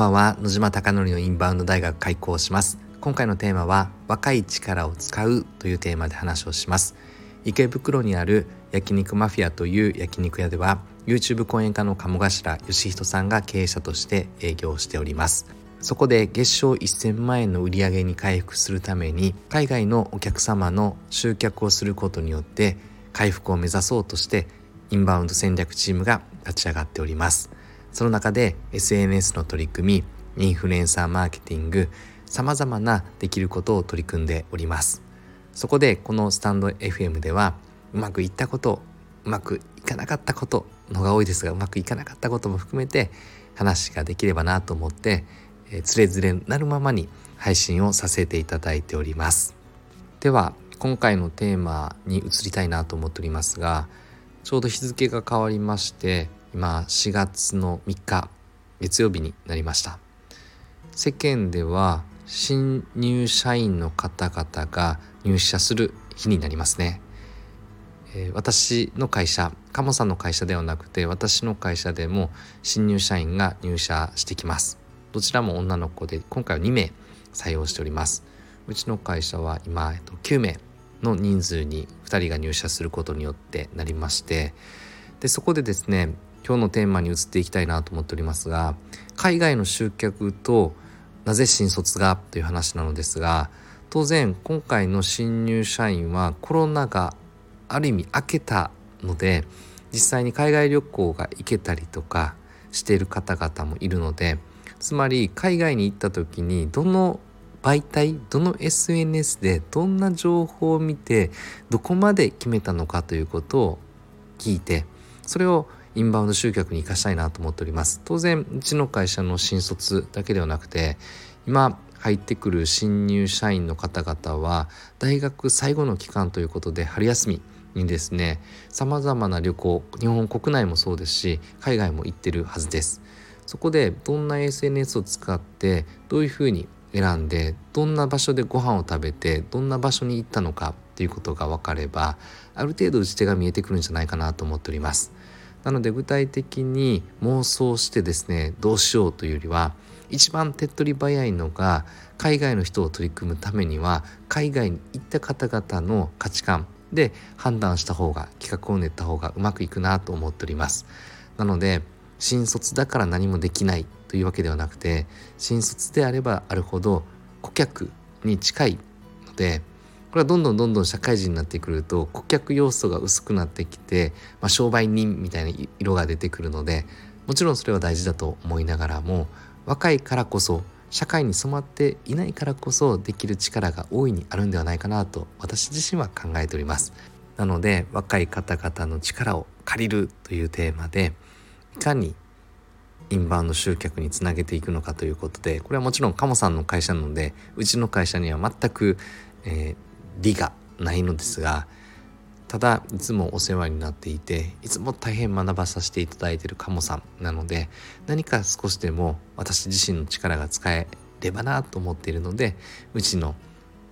ばんは。野島貴則のインバウンド大学開校します。今回のテーマは若い力を使うというテーマで話をします。池袋にある焼肉マフィアという焼肉屋では YouTube 講演家の鴨頭義人さんが経営者として営業しております。そこで月賞1000万円の売り上げに回復するために海外のお客様の集客をすることによって回復を目指そうとしてインバウンド戦略チームが立ち上がっております。その中で SNS の取り組みインフルエンサーマーケティングさまざまなできることを取り組んでおります。そこでこのスタンド FM ではうまくいったことうまくいかなかったことのが多いですがうまくいかなかったことも含めて話ができればなと思って、えー、つれづれなるままに配信をさせていただいております。では今回のテーマに移りたいなと思っておりますがちょうど日付が変わりまして今4月の3日月曜日になりました。世間では新入社員の方々が入社する日になりますね、私の会社鴨さんの会社ではなくて私の会社でも新入社員が入社してきます。どちらも女の子で今回は2名採用しております。うちの会社は今、えっと、9名の人数に2人が入社することによってなりましてでそこでですね今日のテーマに移っていきたいなと思っておりますが海外の集客となぜ新卒がという話なのですが当然今回の新入社員はコロナがある意味明けたので実際に海外旅行が行けたりとかしている方々もいるのでつまり海外に行った時にどの媒体どの SNS でどんな情報を見てどこまで決めたのかということを聞いてそれをインバウンド集客に生かしたいなと思っております。当然うちの会社の新卒だけではなくて今入ってくる新入社員の方々は大学最後の期間ということで春休みにですねさまざまな旅行日本国内もそうですし海外も行ってるはずです。そこでどんな SNS を使ってどういうふうに選んでどんな場所でご飯を食べてどんな場所に行ったのかっていうことが分かればある程度打ち手が見えてくるんじゃないかなと思っております。なので具体的に妄想してですねどうしようというよりは一番手っ取り早いのが海外の人を取り組むためには海外に行った方々の価値観で判断した方が企画を練った方がうまくいくなと思っております。なので新卒だから何もできないというわけではなくて新卒であればあるほど顧客に近いのでこれはどんどんどんどん社会人になってくると顧客要素が薄くなってきて、まあ、商売人みたいな色が出てくるのでもちろんそれは大事だと思いながらも若いからこそ社会に染まっていないからこそできる力が大いにあるんではないかなと私自身は考えております。なので若い方々の力を借りるというテーマでいかにインバウンド集客につなげていくのかということでこれはもちろん鴨さんの会社なのでうちの会社には全く、えー、利がないのですがただいつもお世話になっていていつも大変学ばさせていただいている鴨さんなので何か少しでも私自身の力が使えればなと思っているのでうちの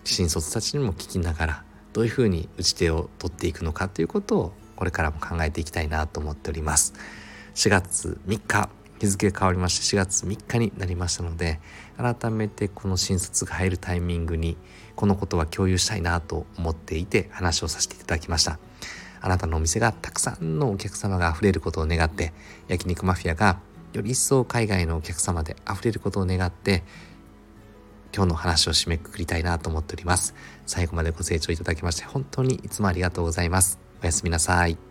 新卒たちにも聞きながらどういうふうに打ち手を取っていくのかということをこれからも考えていきたいなと思っております。4月3日日付が変わりまして4月3日になりましたので改めてこの新卒が入るタイミングにこのことは共有したいなと思っていて話をさせていただきました。あなたのお店がたくさんのお客様が溢れることを願って焼肉マフィアがより一層海外のお客様で溢れることを願って今日の話を締めくくりたいなと思っております。最後までご清聴いただきまして本当にいつもありがとうございます。おやすみなさい。